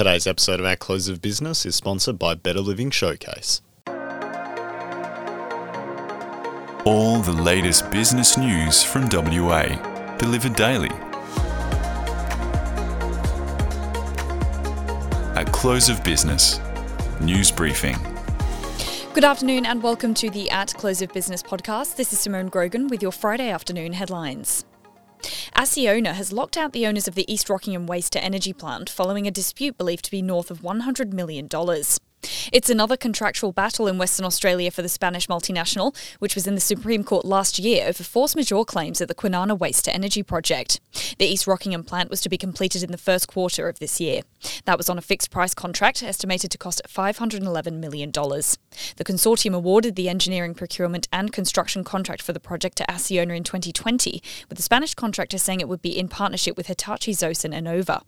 Today's episode of At Close of Business is sponsored by Better Living Showcase. All the latest business news from WA, delivered daily. At Close of Business, News Briefing. Good afternoon and welcome to the At Close of Business podcast. This is Simone Grogan with your Friday afternoon headlines. Acciona has locked out the owners of the East Rockingham Waste to Energy plant following a dispute believed to be north of $100 million. It's another contractual battle in Western Australia for the Spanish multinational, which was in the Supreme Court last year over force majeure claims at the Kwinana Waste to Energy project. The East Rockingham plant was to be completed in the first quarter of this year. That was on a fixed price contract estimated to cost $511 million. The consortium awarded the engineering, procurement, and construction contract for the project to Acciona in 2020, with the Spanish contractor saying it would be in partnership with Hitachi Zosen and Inova.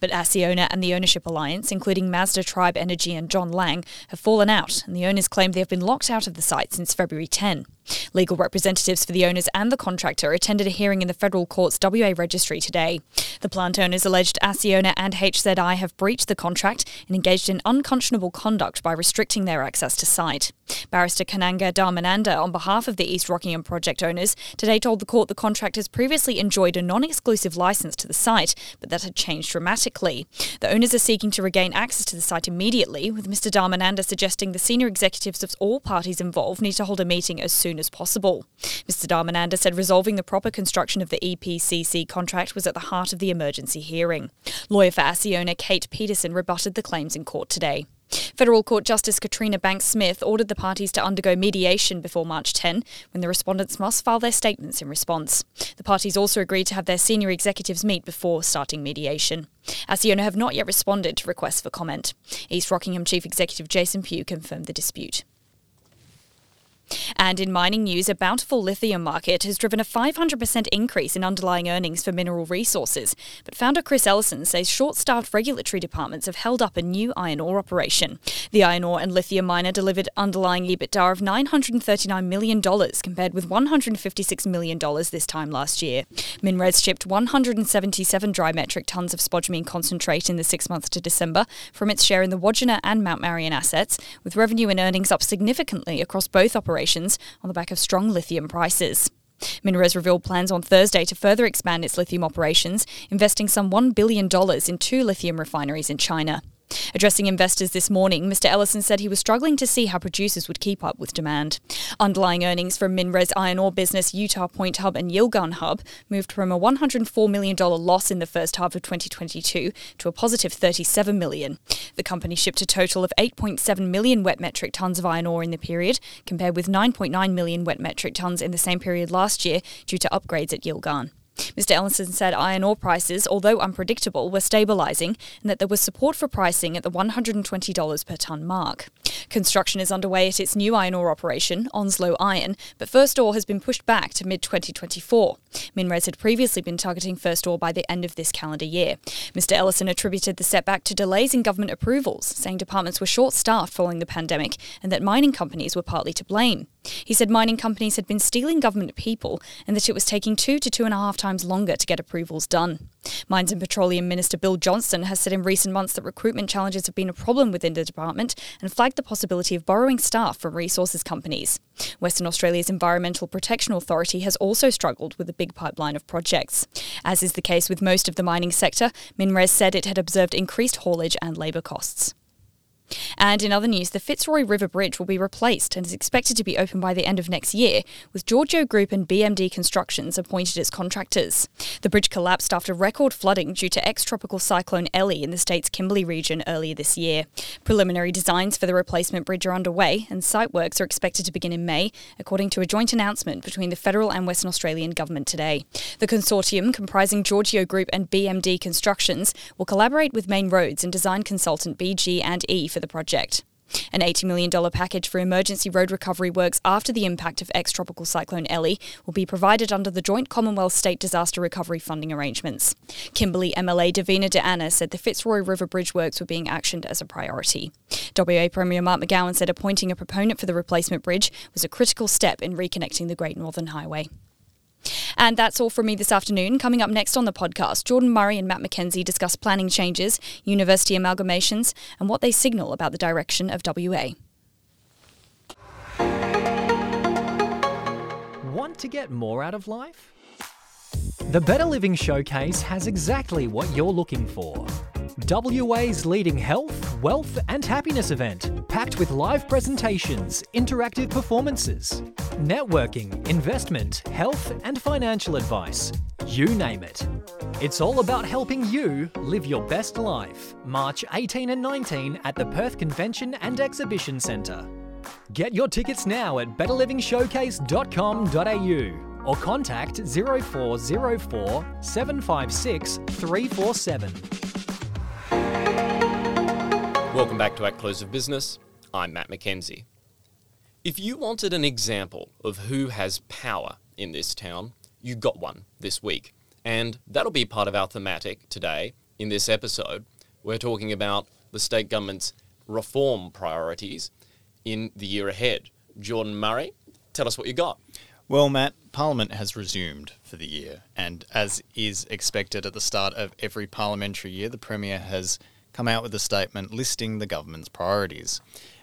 But Acciona and the Ownership Alliance, including Masdar Tribe Energy and John Laing, have fallen out, and the owners claim they have been locked out of the site since February 10. Legal representatives for the owners and the contractor attended a hearing in the federal court's WA registry today. The plant owners alleged Acciona and HZI have breached the contract and engaged in unconscionable conduct by restricting their access to site. Barrister Kanaga Dharmananda, on behalf of the East Rockingham project owners, today told the court the contractors previously enjoyed a non exclusive licence to the site, but that had changed dramatically. The owners are seeking to regain access to the site immediately, with Mr. Dharmananda suggesting the senior executives of all parties involved need to hold a meeting as soon as possible. Mr. Dharmananda said resolving the proper construction of the EPCC contract was at the heart of the emergency hearing. Lawyer for Acciona Kate Peterson rebutted the claims in court today. Federal Court Justice Katrina Banks Smith ordered the parties to undergo mediation before March 10, when the respondents must file their statements in response. The parties also agreed to have their senior executives meet before starting mediation. Acciona have not yet responded to requests for comment. East Rockingham Chief Executive Jason Pugh confirmed the dispute. And in mining news, a bountiful lithium market has driven a 500% increase in underlying earnings for mineral resources. But founder Chris Ellison says short staffed regulatory departments have held up a new iron ore operation. The iron ore and lithium miner delivered underlying EBITDA of $939 million compared with $156 million this time last year. MinRes shipped 177 dry metric tonnes of spodumene concentrate in the six months to December from its share in the Wodgina and Mount Marion assets, with revenue and earnings up significantly across both operations on the back of strong lithium prices. MinRes revealed plans on Thursday to further expand its lithium operations, investing some $1 billion in two lithium refineries in China. Addressing investors this morning, Mr. Ellison said he was struggling to see how producers would keep up with demand. Underlying earnings from MinRes iron ore business Utah Point Hub and Yilgarn Hub moved from a $104 million loss in the first half of 2022 to a positive $37 million. The company shipped a total of 8.7 million wet metric tonnes of iron ore in the period, compared with 9.9 million wet metric tonnes in the same period last year due to upgrades at Yilgarn. Mr. Ellison said iron ore prices, although unpredictable, were stabilising and that there was support for pricing at the $120 per tonne mark. Construction is underway at its new iron ore operation, Onslow Iron, but first ore has been pushed back to mid 2024. Minres had previously been targeting first ore by the end of this calendar year. Mr. Ellison attributed the setback to delays in government approvals, saying departments were short staffed following the pandemic and that mining companies were partly to blame. He said mining companies had been stealing government people and that it was taking two to two and a half times longer to get approvals done. Mines and Petroleum Minister Bill Johnston has said in recent months that recruitment challenges have been a problem within the department and flagged the possibility of borrowing staff from resources companies. Western Australia's Environmental Protection Authority has also struggled with a big pipeline of projects. As is the case with most of the mining sector, MinRes said it had observed increased haulage and labour costs. And in other news, the Fitzroy River Bridge will be replaced and is expected to be open by the end of next year, with Georgiou Group and BMD Constructions appointed as contractors. The bridge collapsed after record flooding due to ex tropical cyclone Ellie in the state's Kimberley region earlier this year. Preliminary designs for the replacement bridge are underway, and site works are expected to begin in May, according to a joint announcement between the federal and Western Australian government today. The consortium, comprising Georgiou Group and BMD Constructions, will collaborate with Main Roads and design consultant BG and E for for the project. An $80 million package for emergency road recovery works after the impact of ex tropical cyclone Ellie will be provided under the joint Commonwealth State Disaster Recovery Funding arrangements. Kimberley MLA Divina D'Anna said the Fitzroy River Bridge works were being actioned as a priority. WA Premier Mark McGowan said appointing a proponent for the replacement bridge was a critical step in reconnecting the Great Northern Highway. And that's all from me this afternoon. Coming up next on the podcast, Jordan Murray and Matt McKenzie discuss planning changes, university amalgamations, and what they signal about the direction of WA. Want to get more out of life? The Better Living Showcase has exactly what you're looking for. WA's leading health, wealth, and happiness event, packed with live presentations, interactive performances, networking, investment, health, and financial advice. You name it. It's all about helping you live your best life. March 18 and 19 at the Perth Convention and Exhibition Centre. Get your tickets now at betterlivingshowcase.com.au or contact 0404 756 347. Welcome back to At Close of Business. I'm Matt McKenzie. If you wanted an example of who has power in this town, you got one this week. And that'll be part of our thematic today in this episode. We're talking about the state government's reform priorities in the year ahead. Jordan Murray, tell us what you got. Well, Matt, Parliament has resumed for the year, and as is expected at the start of every parliamentary year, the Premier has come out with a statement listing the government's priorities.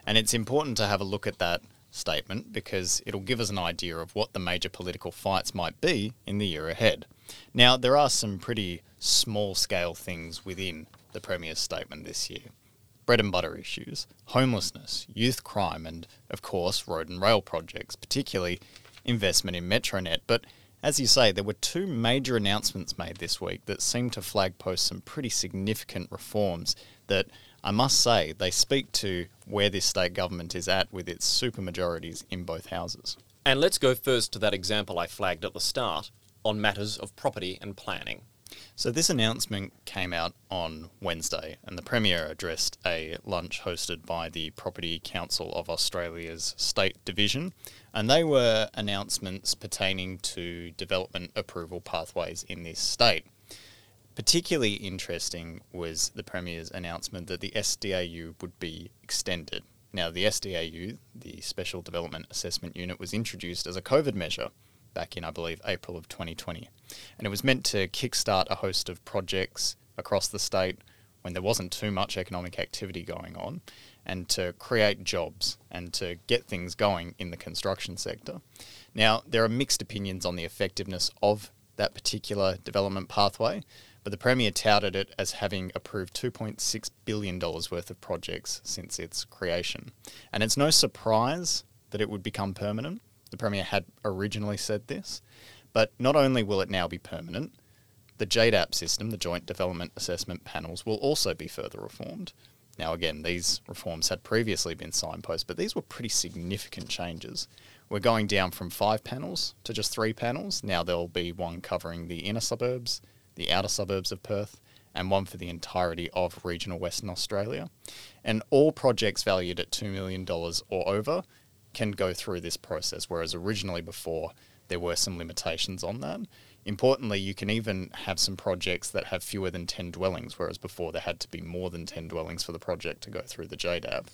And it's important to have a look at that statement because it'll give us an idea of what the major political fights might be in the year ahead. Now, there are some pretty small scale things within the Premier's statement this year bread and butter issues, homelessness, youth crime, and of course, road and rail projects, particularly investment in Metronet. But as you say, there were two major announcements made this week that seem to flag post some pretty significant reforms that I must say they speak to where this state government is at with its supermajorities in both houses. And let's go first to that example I flagged at the start on matters of property and planning. So, this announcement came out on Wednesday, and the Premier addressed a lunch hosted by the Property Council of Australia's State Division, and they were announcements pertaining to development approval pathways in this state. Particularly interesting was the Premier's announcement that the SDAU would be extended. Now, the SDAU, the Special Development Assessment Unit, was introduced as a COVID measure back in, I believe, April of 2020. And it was meant to kickstart a host of projects across the state when there wasn't too much economic activity going on and to create jobs and to get things going in the construction sector. Now, there are mixed opinions on the effectiveness of that particular development pathway, but the Premier touted it as having approved $2.6 billion worth of projects since its creation. And it's no surprise that it would become permanent the Premier had originally said this. But not only will it now be permanent, the JDAP system, the Joint Development Assessment Panels, will also be further reformed. Now, again, these reforms had previously been signposted, but these were pretty significant changes. We're going down from five panels to just three panels. Now there'll be one covering the inner suburbs, the outer suburbs of Perth, and one for the entirety of regional Western Australia. And all projects valued at $2 million or over can go through this process, whereas originally before there were some limitations on that. Importantly, you can even have some projects that have fewer than 10 dwellings, whereas before there had to be more than 10 dwellings for the project to go through the JDAP.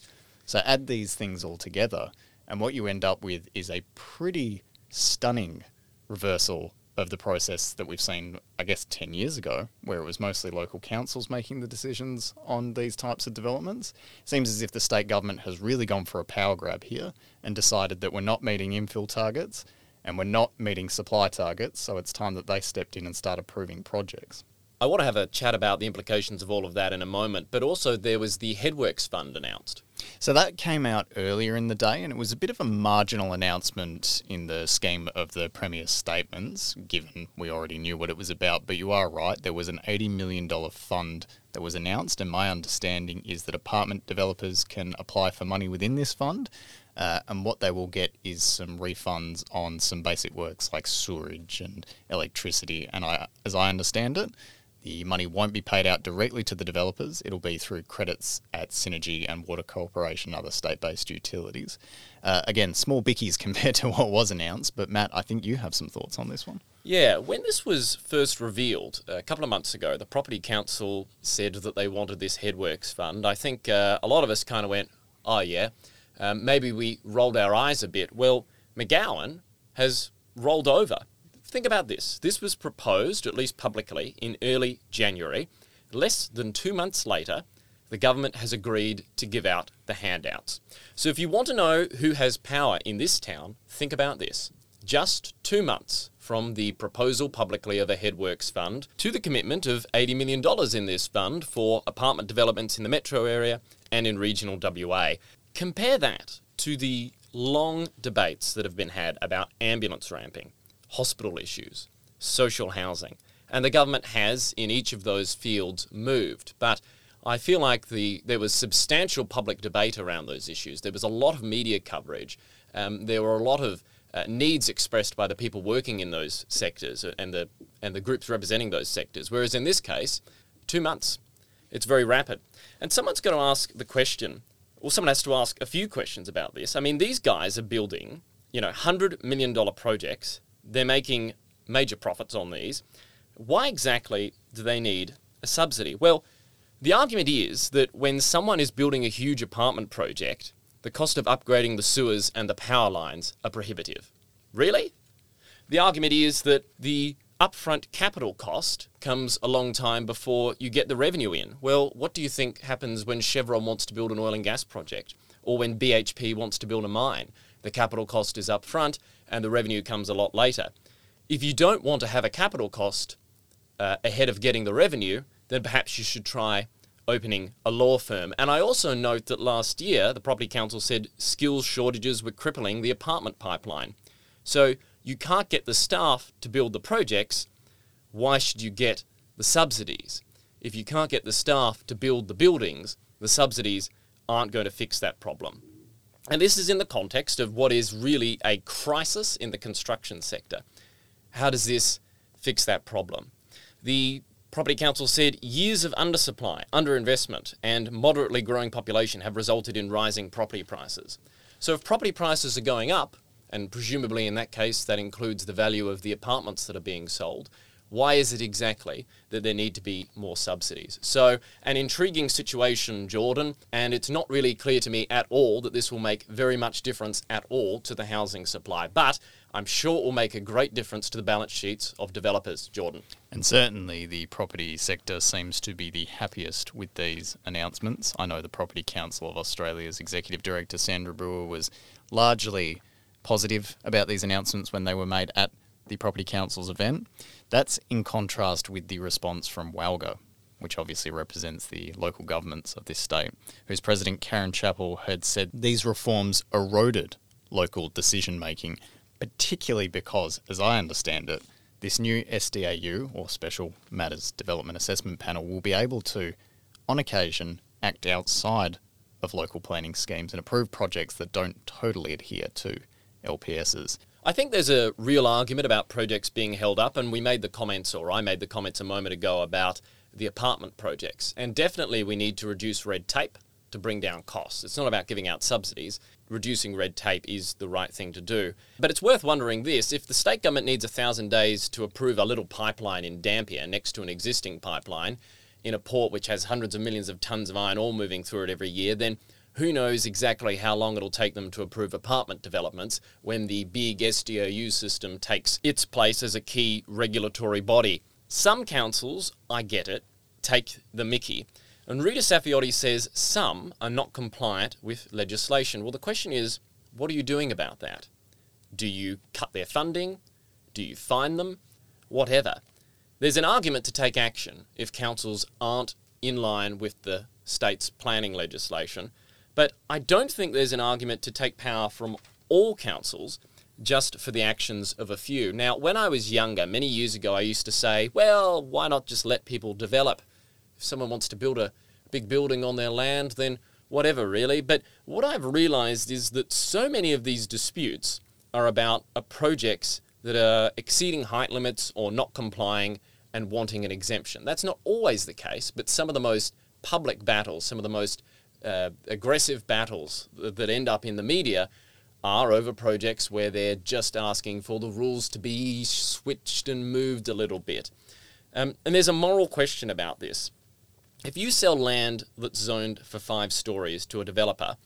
So add these things all together, and what you end up with is a pretty stunning reversal of the process that we've seen, I guess, 10 years ago, where it was mostly local councils making the decisions on these types of developments. It seems as if the state government has really gone for a power grab here and decided that we're not meeting infill targets and we're not meeting supply targets, so it's time that they stepped in and start approving projects. I want to have a chat about the implications of all of that in a moment, but also there was the Headworks Fund announced. So that came out earlier in the day, and it was a bit of a marginal announcement in the scheme of the Premier's statements, given we already knew what it was about. But you are right, there was an $80 million fund that was announced, and my understanding is that apartment developers can apply for money within this fund. Uh, and what they will get is some refunds on some basic works like sewerage and electricity. And I, as I understand it, the money won't be paid out directly to the developers. It'll be through credits at Synergy and Water Corporation, other state-based utilities. Uh, again, small bickies compared to what was announced. But Matt, I think you have some thoughts on this one. Yeah, when this was first revealed a couple of months ago, the Property Council said that they wanted this Headworks fund. I think uh, a lot of us kind of went, "Oh yeah," um, maybe we rolled our eyes a bit. Well, McGowan has rolled over think about this. This was proposed, at least publicly, in early January. Less than two months later, the government has agreed to give out the handouts. So if you want to know who has power in this town, think about this. Just two months from the proposal publicly of a Headworks fund to the commitment of $80 million in this fund for apartment developments in the metro area and in regional WA. Compare that to the long debates that have been had about ambulance ramping, hospital issues, social housing. And the government has, in each of those fields, moved. But I feel like the there was substantial public debate around those issues. There was a lot of media coverage. Um, there were a lot of uh, needs expressed by the people working in those sectors and the and the groups representing those sectors. Whereas in this case, two months, it's very rapid. And someone's going to ask the question. or someone has to ask a few questions about this. I mean, these guys are building, you know, hundred million dollar projects. They're making major profits on these. Why exactly do they need a subsidy? Well the argument is that when someone is building a huge apartment project, the cost of upgrading the sewers and the power lines are prohibitive. Really? The argument is that the upfront capital cost comes a long time before you get the revenue in. Well, what do you think happens when Chevron wants to build an oil and gas project or when BHP wants to build a mine? The capital cost is upfront and the revenue comes a lot later. If you don't want to have a capital cost uh, ahead of getting the revenue, then perhaps you should try opening a law firm. And I also note that last year, the Property Council said skills shortages were crippling the apartment pipeline. So you can't get the staff to build the projects. Why should you get the subsidies? If you can't get the staff to build the buildings, the subsidies aren't going to fix that problem. And this is in the context of what is really a crisis in the construction sector. How does this fix that problem? The Property Council said years of undersupply, underinvestment, and moderately growing population have resulted in rising property prices. So, if property prices are going up, and presumably in that case that includes the value of the apartments that are being sold, why is it exactly that there need to be more subsidies? So, an intriguing situation, Jordan, and it's not really clear to me at all that this will make very much difference at all to the housing supply. But I'm sure it will make a great difference to the balance sheets of developers, Jordan. And certainly the property sector seems to be the happiest with these announcements. I know the Property Council of Australia's Executive Director, Sandra Brewer, was largely positive about these announcements when they were made at the Property Council's event. That's in contrast with the response from WALGA, which obviously represents the local governments of this state, whose president Karen Chappell had said these reforms eroded local decision making, particularly because, as I understand it, this new SDAU, or Special Matters Development Assessment Panel, will be able to, on occasion, act outside of local planning schemes and approve projects that don't totally adhere to LPSs. I think there's a real argument about projects being held up, and we made the comments, or I made the comments a moment ago about the apartment projects. And definitely we need to reduce red tape to bring down costs. It's not about giving out subsidies. Reducing red tape is the right thing to do. But it's worth wondering this if the state government needs a thousand days to approve a little pipeline in Dampier next to an existing pipeline in a port which has hundreds of millions of tons of iron ore moving through it every year, then who knows exactly how long it'll take them to approve apartment developments when the big SDAU system takes its place as a key regulatory body. Some councils, I get it, take the mickey. And Rita Saffioti says some are not compliant with legislation. Well, the question is, what are you doing about that? Do you cut their funding? Do you fine them? Whatever. There's an argument to take action if councils aren't in line with the state's planning legislation, but I don't think there's an argument to take power from all councils just for the actions of a few. Now, when I was younger, many years ago, I used to say, well, why not just let people develop? If someone wants to build a big building on their land, then whatever, really. But what I've realized is that so many of these disputes are about projects that are exceeding height limits or not complying and wanting an exemption. That's not always the case, but some of the most public battles, some of the most uh, aggressive battles that end up in the media are over projects where they're just asking for the rules to be switched and moved a little bit. Um, and there's a moral question about this. If you sell land that's zoned for five stories to a developer,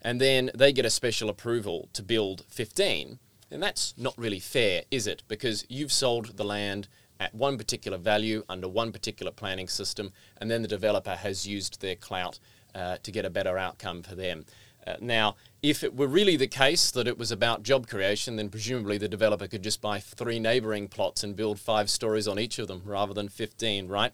and then they get a special approval to build 15, then that's not really fair, is it? Because you've sold the land at one particular value under one particular planning system, and then the developer has used their clout uh, to get a better outcome for them. Uh, now, if it were really the case that it was about job creation, then presumably the developer could just buy three neighbouring plots and build five stories on each of them rather than 15, right?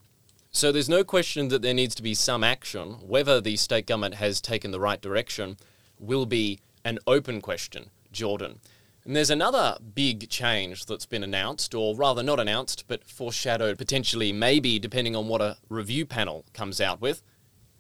So there's no question that there needs to be some action. Whether the state government has taken the right direction will be an open question, Jordan. And there's another big change that's been announced, or rather not announced, but foreshadowed potentially, maybe, depending on what a review panel comes out with.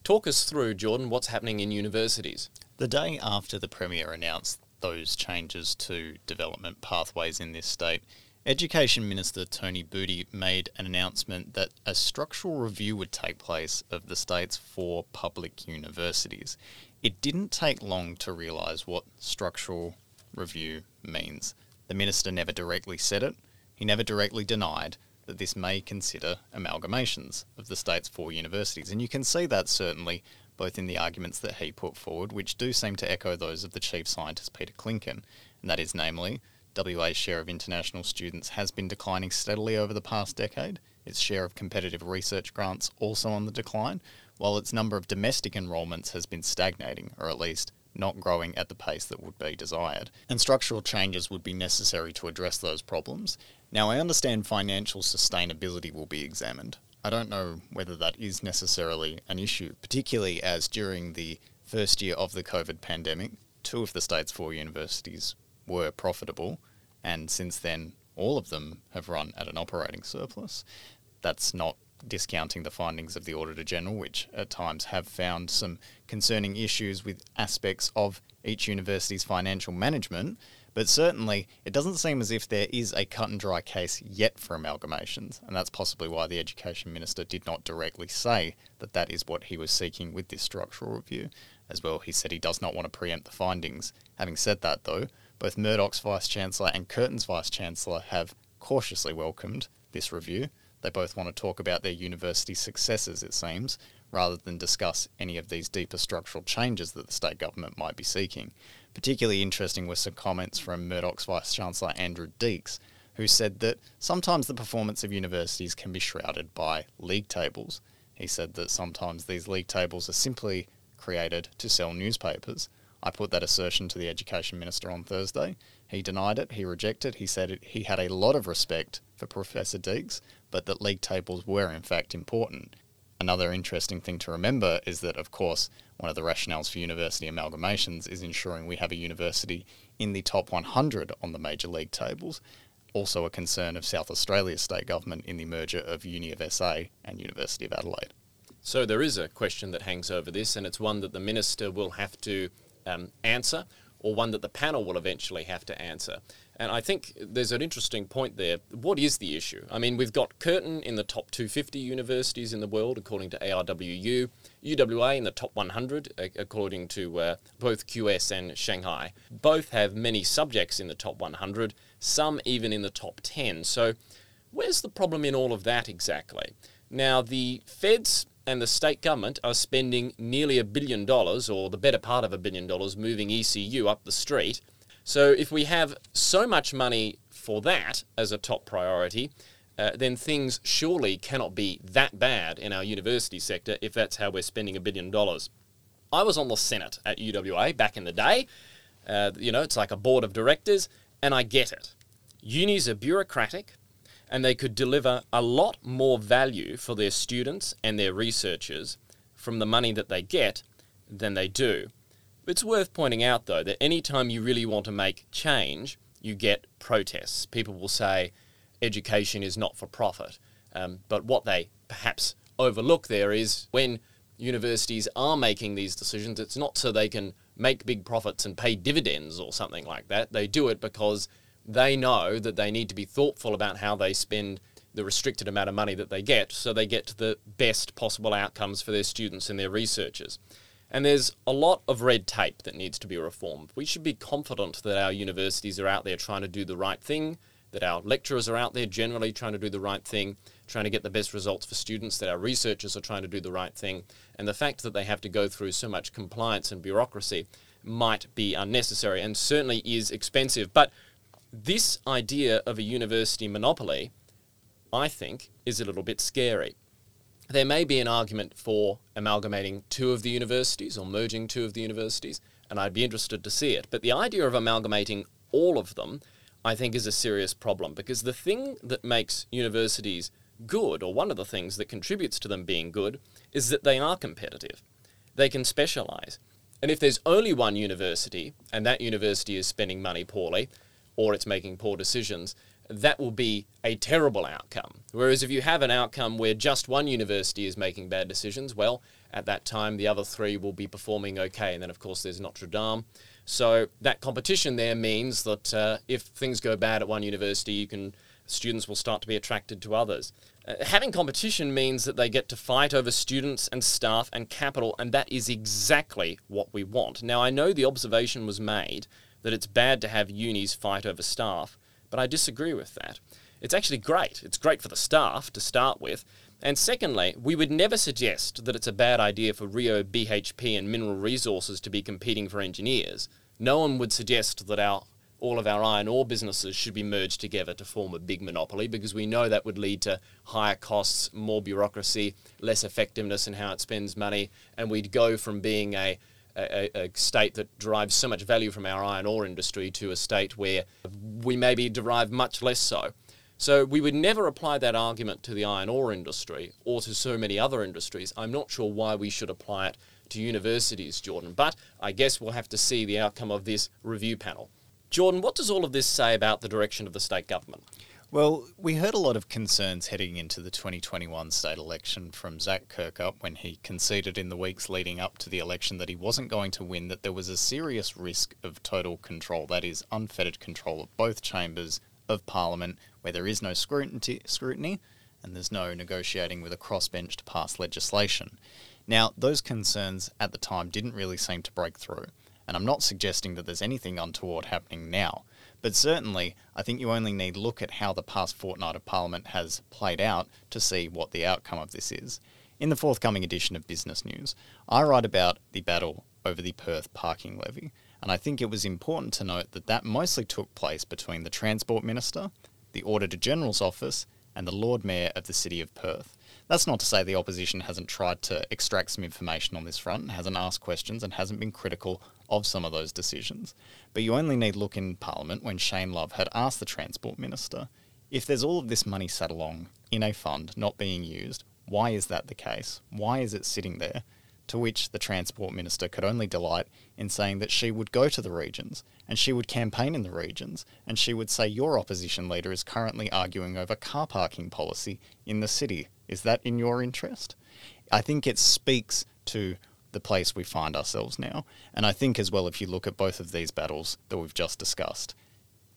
Talk us through, Jordan, what's happening in universities. The day after the Premier announced those changes to development pathways in this state, Education Minister Tony Buti made an announcement that a structural review would take place of the state's four public universities. It didn't take long to realise what structural review means. The minister never directly said it, he never directly denied that this may consider amalgamations of the state's four universities. And you can see that certainly both in the arguments that he put forward, which do seem to echo those of the chief scientist Peter Klinken, and that is namely, WA's share of international students has been declining steadily over the past decade. Its share of competitive research grants also on the decline, while its number of domestic enrolments has been stagnating, or at least not growing at the pace that would be desired. And structural changes would be necessary to address those problems. Now, I understand financial sustainability will be examined. I don't know whether that is necessarily an issue, particularly as during the first year of the COVID pandemic, two of the state's four universities were profitable, and since then, all of them have run at an operating surplus. That's not discounting the findings of the Auditor General, which at times have found some concerning issues with aspects of each university's financial management. But certainly, it doesn't seem as if there is a cut and dry case yet for amalgamations, and that's possibly why the Education Minister did not directly say that that is what he was seeking with this structural review. As well, he said he does not want to preempt the findings. Having said that, though, both Murdoch's Vice Chancellor and Curtin's Vice Chancellor have cautiously welcomed this review. They both want to talk about their university successes, it seems, rather than discuss any of these deeper structural changes that the state government might be seeking. Particularly interesting were some comments from Murdoch's Vice Chancellor Andrew Deeks, who said that sometimes the performance of universities can be shrouded by league tables. He said that sometimes these league tables are simply created to sell newspapers I put that assertion to the Education Minister on Thursday. He denied it, he rejected. He said it, he had a lot of respect for Professor Deeks, but that league tables were in fact important. Another interesting thing to remember is that, of course, one of the rationales for university amalgamations is ensuring we have a university in the top 100 on the major league tables. Also, a concern of South Australia's state government in the merger of Uni of SA and University of Adelaide. So, there is a question that hangs over this, and it's one that the Minister will have to um, answer or one that the panel will eventually have to answer. And I think there's an interesting point there. What is the issue? I mean, we've got Curtin in the top 250 universities in the world, according to ARWU, UWA in the top 100, according to uh, both QS and Shanghai. Both have many subjects in the top 100, some even in the top 10. So, where's the problem in all of that exactly? Now, the feds and the state government are spending nearly a billion dollars, or the better part of a billion dollars, moving ECU up the street. So if we have so much money for that as a top priority, uh, then things surely cannot be that bad in our university sector if that's how we're spending a billion dollars. I was on the Senate at UWA back in the day. Uh, you know, it's like a board of directors, and I get it. Unis are bureaucratic, and they could deliver a lot more value for their students and their researchers from the money that they get than they do. It's worth pointing out, though, that anytime you really want to make change, you get protests. People will say education is not for profit. Um, but what they perhaps overlook there is when universities are making these decisions, it's not so they can make big profits and pay dividends or something like that. They do it because they know that they need to be thoughtful about how they spend the restricted amount of money that they get so they get the best possible outcomes for their students and their researchers. And there's a lot of red tape that needs to be reformed. We should be confident that our universities are out there trying to do the right thing, that our lecturers are out there generally trying to do the right thing, trying to get the best results for students, that our researchers are trying to do the right thing. And the fact that they have to go through so much compliance and bureaucracy might be unnecessary and certainly is expensive. But This idea of a university monopoly, I think, is a little bit scary. There may be an argument for amalgamating two of the universities or merging two of the universities, and I'd be interested to see it. But the idea of amalgamating all of them, I think, is a serious problem because the thing that makes universities good, or one of the things that contributes to them being good, is that they are competitive. They can specialize. And if there's only one university, and that university is spending money poorly, or it's making poor decisions, that will be a terrible outcome. Whereas if you have an outcome where just one university is making bad decisions, well, at that time the other three will be performing okay. And then, of course, there's Notre Dame. So that competition there means that uh, if things go bad at one university, you can students will start to be attracted to others. Uh, having competition means that they get to fight over students and staff and capital, and that is exactly what we want. Now, I know the observation was made that it's bad to have unis fight over staff, but I disagree with that. It's actually great. It's great for the staff to start with. And secondly, we would never suggest that it's a bad idea for Rio, BHP, and Mineral Resources to be competing for engineers. No one would suggest that our all of our iron ore businesses should be merged together to form a big monopoly because we know that would lead to higher costs, more bureaucracy, less effectiveness in how it spends money, and we'd go from being a, a, a, state that derives so much value from our iron ore industry to a state where we maybe derive much less so. So we would never apply that argument to the iron ore industry or to so many other industries. I'm not sure why we should apply it to universities, Jordan, but I guess we'll have to see the outcome of this review panel. Jordan, what does all of this say about the direction of the state government? Well, we heard a lot of concerns heading into the 2021 state election from Zac Kirkup when he conceded in the weeks leading up to the election that he wasn't going to win, that there was a serious risk of total control, that is, unfettered control of both chambers of Parliament, where there is no scrutiny, scrutiny and there's no negotiating with a crossbench to pass legislation. Now, those concerns at the time didn't really seem to break through. And I'm not suggesting that there's anything untoward happening now, but certainly I think you only need look at how the past fortnight of Parliament has played out to see what the outcome of this is. In the forthcoming edition of Business News, I write about the battle over the Perth parking levy, and I think it was important to note that that mostly took place between the Transport Minister, the Auditor General's office, and the Lord Mayor of the City of Perth. That's not to say the opposition hasn't tried to extract some information on this front, hasn't asked questions, and hasn't been critical of some of those decisions. But you only need look in Parliament when Shane Love had asked the Transport Minister if there's all of this money sat along in a fund not being used, why is that the case? Why is it sitting there? To which the Transport Minister could only delight in saying that she would go to the regions and she would campaign in the regions and she would say your opposition leader is currently arguing over car parking policy in the city is that in your interest? I think it speaks to the place we find ourselves now. And I think as well, if you look at both of these battles that we've just discussed,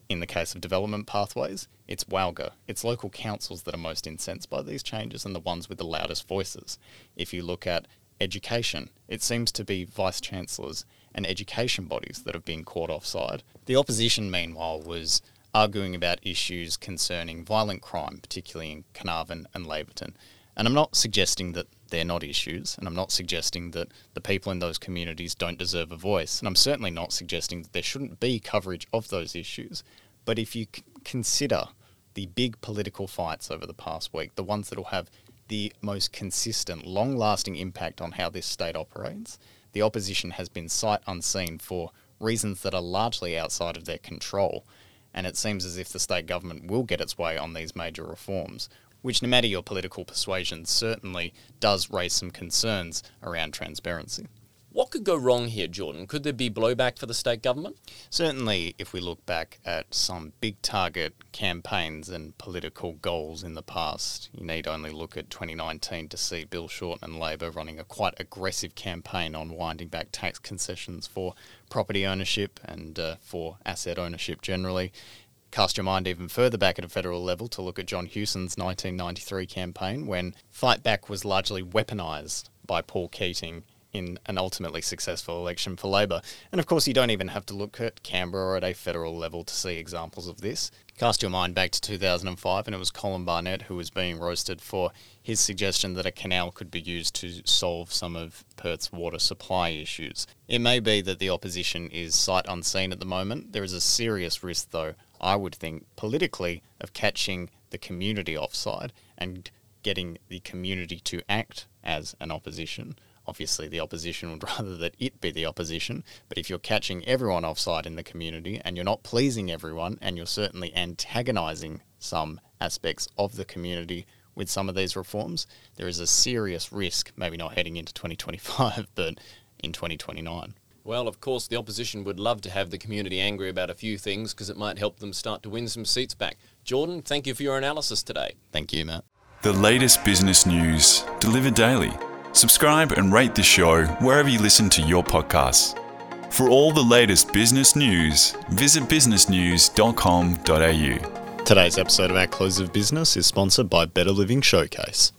in the case of development pathways, it's WALGA. It's local councils that are most incensed by these changes and the ones with the loudest voices. If you look at education, it seems to be vice chancellors and education bodies that have been caught offside. The opposition, meanwhile, was arguing about issues concerning violent crime, particularly in Carnarvon and Laverton. And I'm not suggesting that they're not issues, and I'm not suggesting that the people in those communities don't deserve a voice, and I'm certainly not suggesting that there shouldn't be coverage of those issues. But if you c- consider the big political fights over the past week, the ones that will have the most consistent, long lasting impact on how this state operates, the opposition has been sight unseen for reasons that are largely outside of their control and it seems as if the state government will get its way on these major reforms, which, no matter your political persuasion, certainly does raise some concerns around transparency. What could go wrong here, Jordan? Could there be blowback for the state government? Certainly, if we look back at some big target campaigns and political goals in the past, you need only look at 2019 to see Bill Shorten and Labor running a quite aggressive campaign on winding back tax concessions for property ownership and uh, for asset ownership generally. Cast your mind even further back at a federal level to look at John Hewson's 1993 campaign when Fight Back was largely weaponised by Paul Keating in an ultimately successful election for Labor. And of course, you don't even have to look at Canberra or at a federal level to see examples of this. Cast your mind back to 2005, and it was Colin Barnett who was being roasted for his suggestion that a canal could be used to solve some of Perth's water supply issues. It may be that the opposition is sight unseen at the moment. There is a serious risk, though, I would think, politically, of catching the community offside and getting the community to act as an opposition. Obviously, the opposition would rather that it be the opposition, but if you're catching everyone offside in the community and you're not pleasing everyone and you're certainly antagonising some aspects of the community with some of these reforms, there is a serious risk, maybe not heading into 2025, but in 2029. Well, of course, the opposition would love to have the community angry about a few things because it might help them start to win some seats back. Jordan, thank you for your analysis today. Thank you, Matt. The latest business news delivered daily. Subscribe and rate the show wherever you listen to your podcasts. For all the latest business news, visit businessnews.com.au. Today's episode of At Close of Business is sponsored by Better Living Showcase.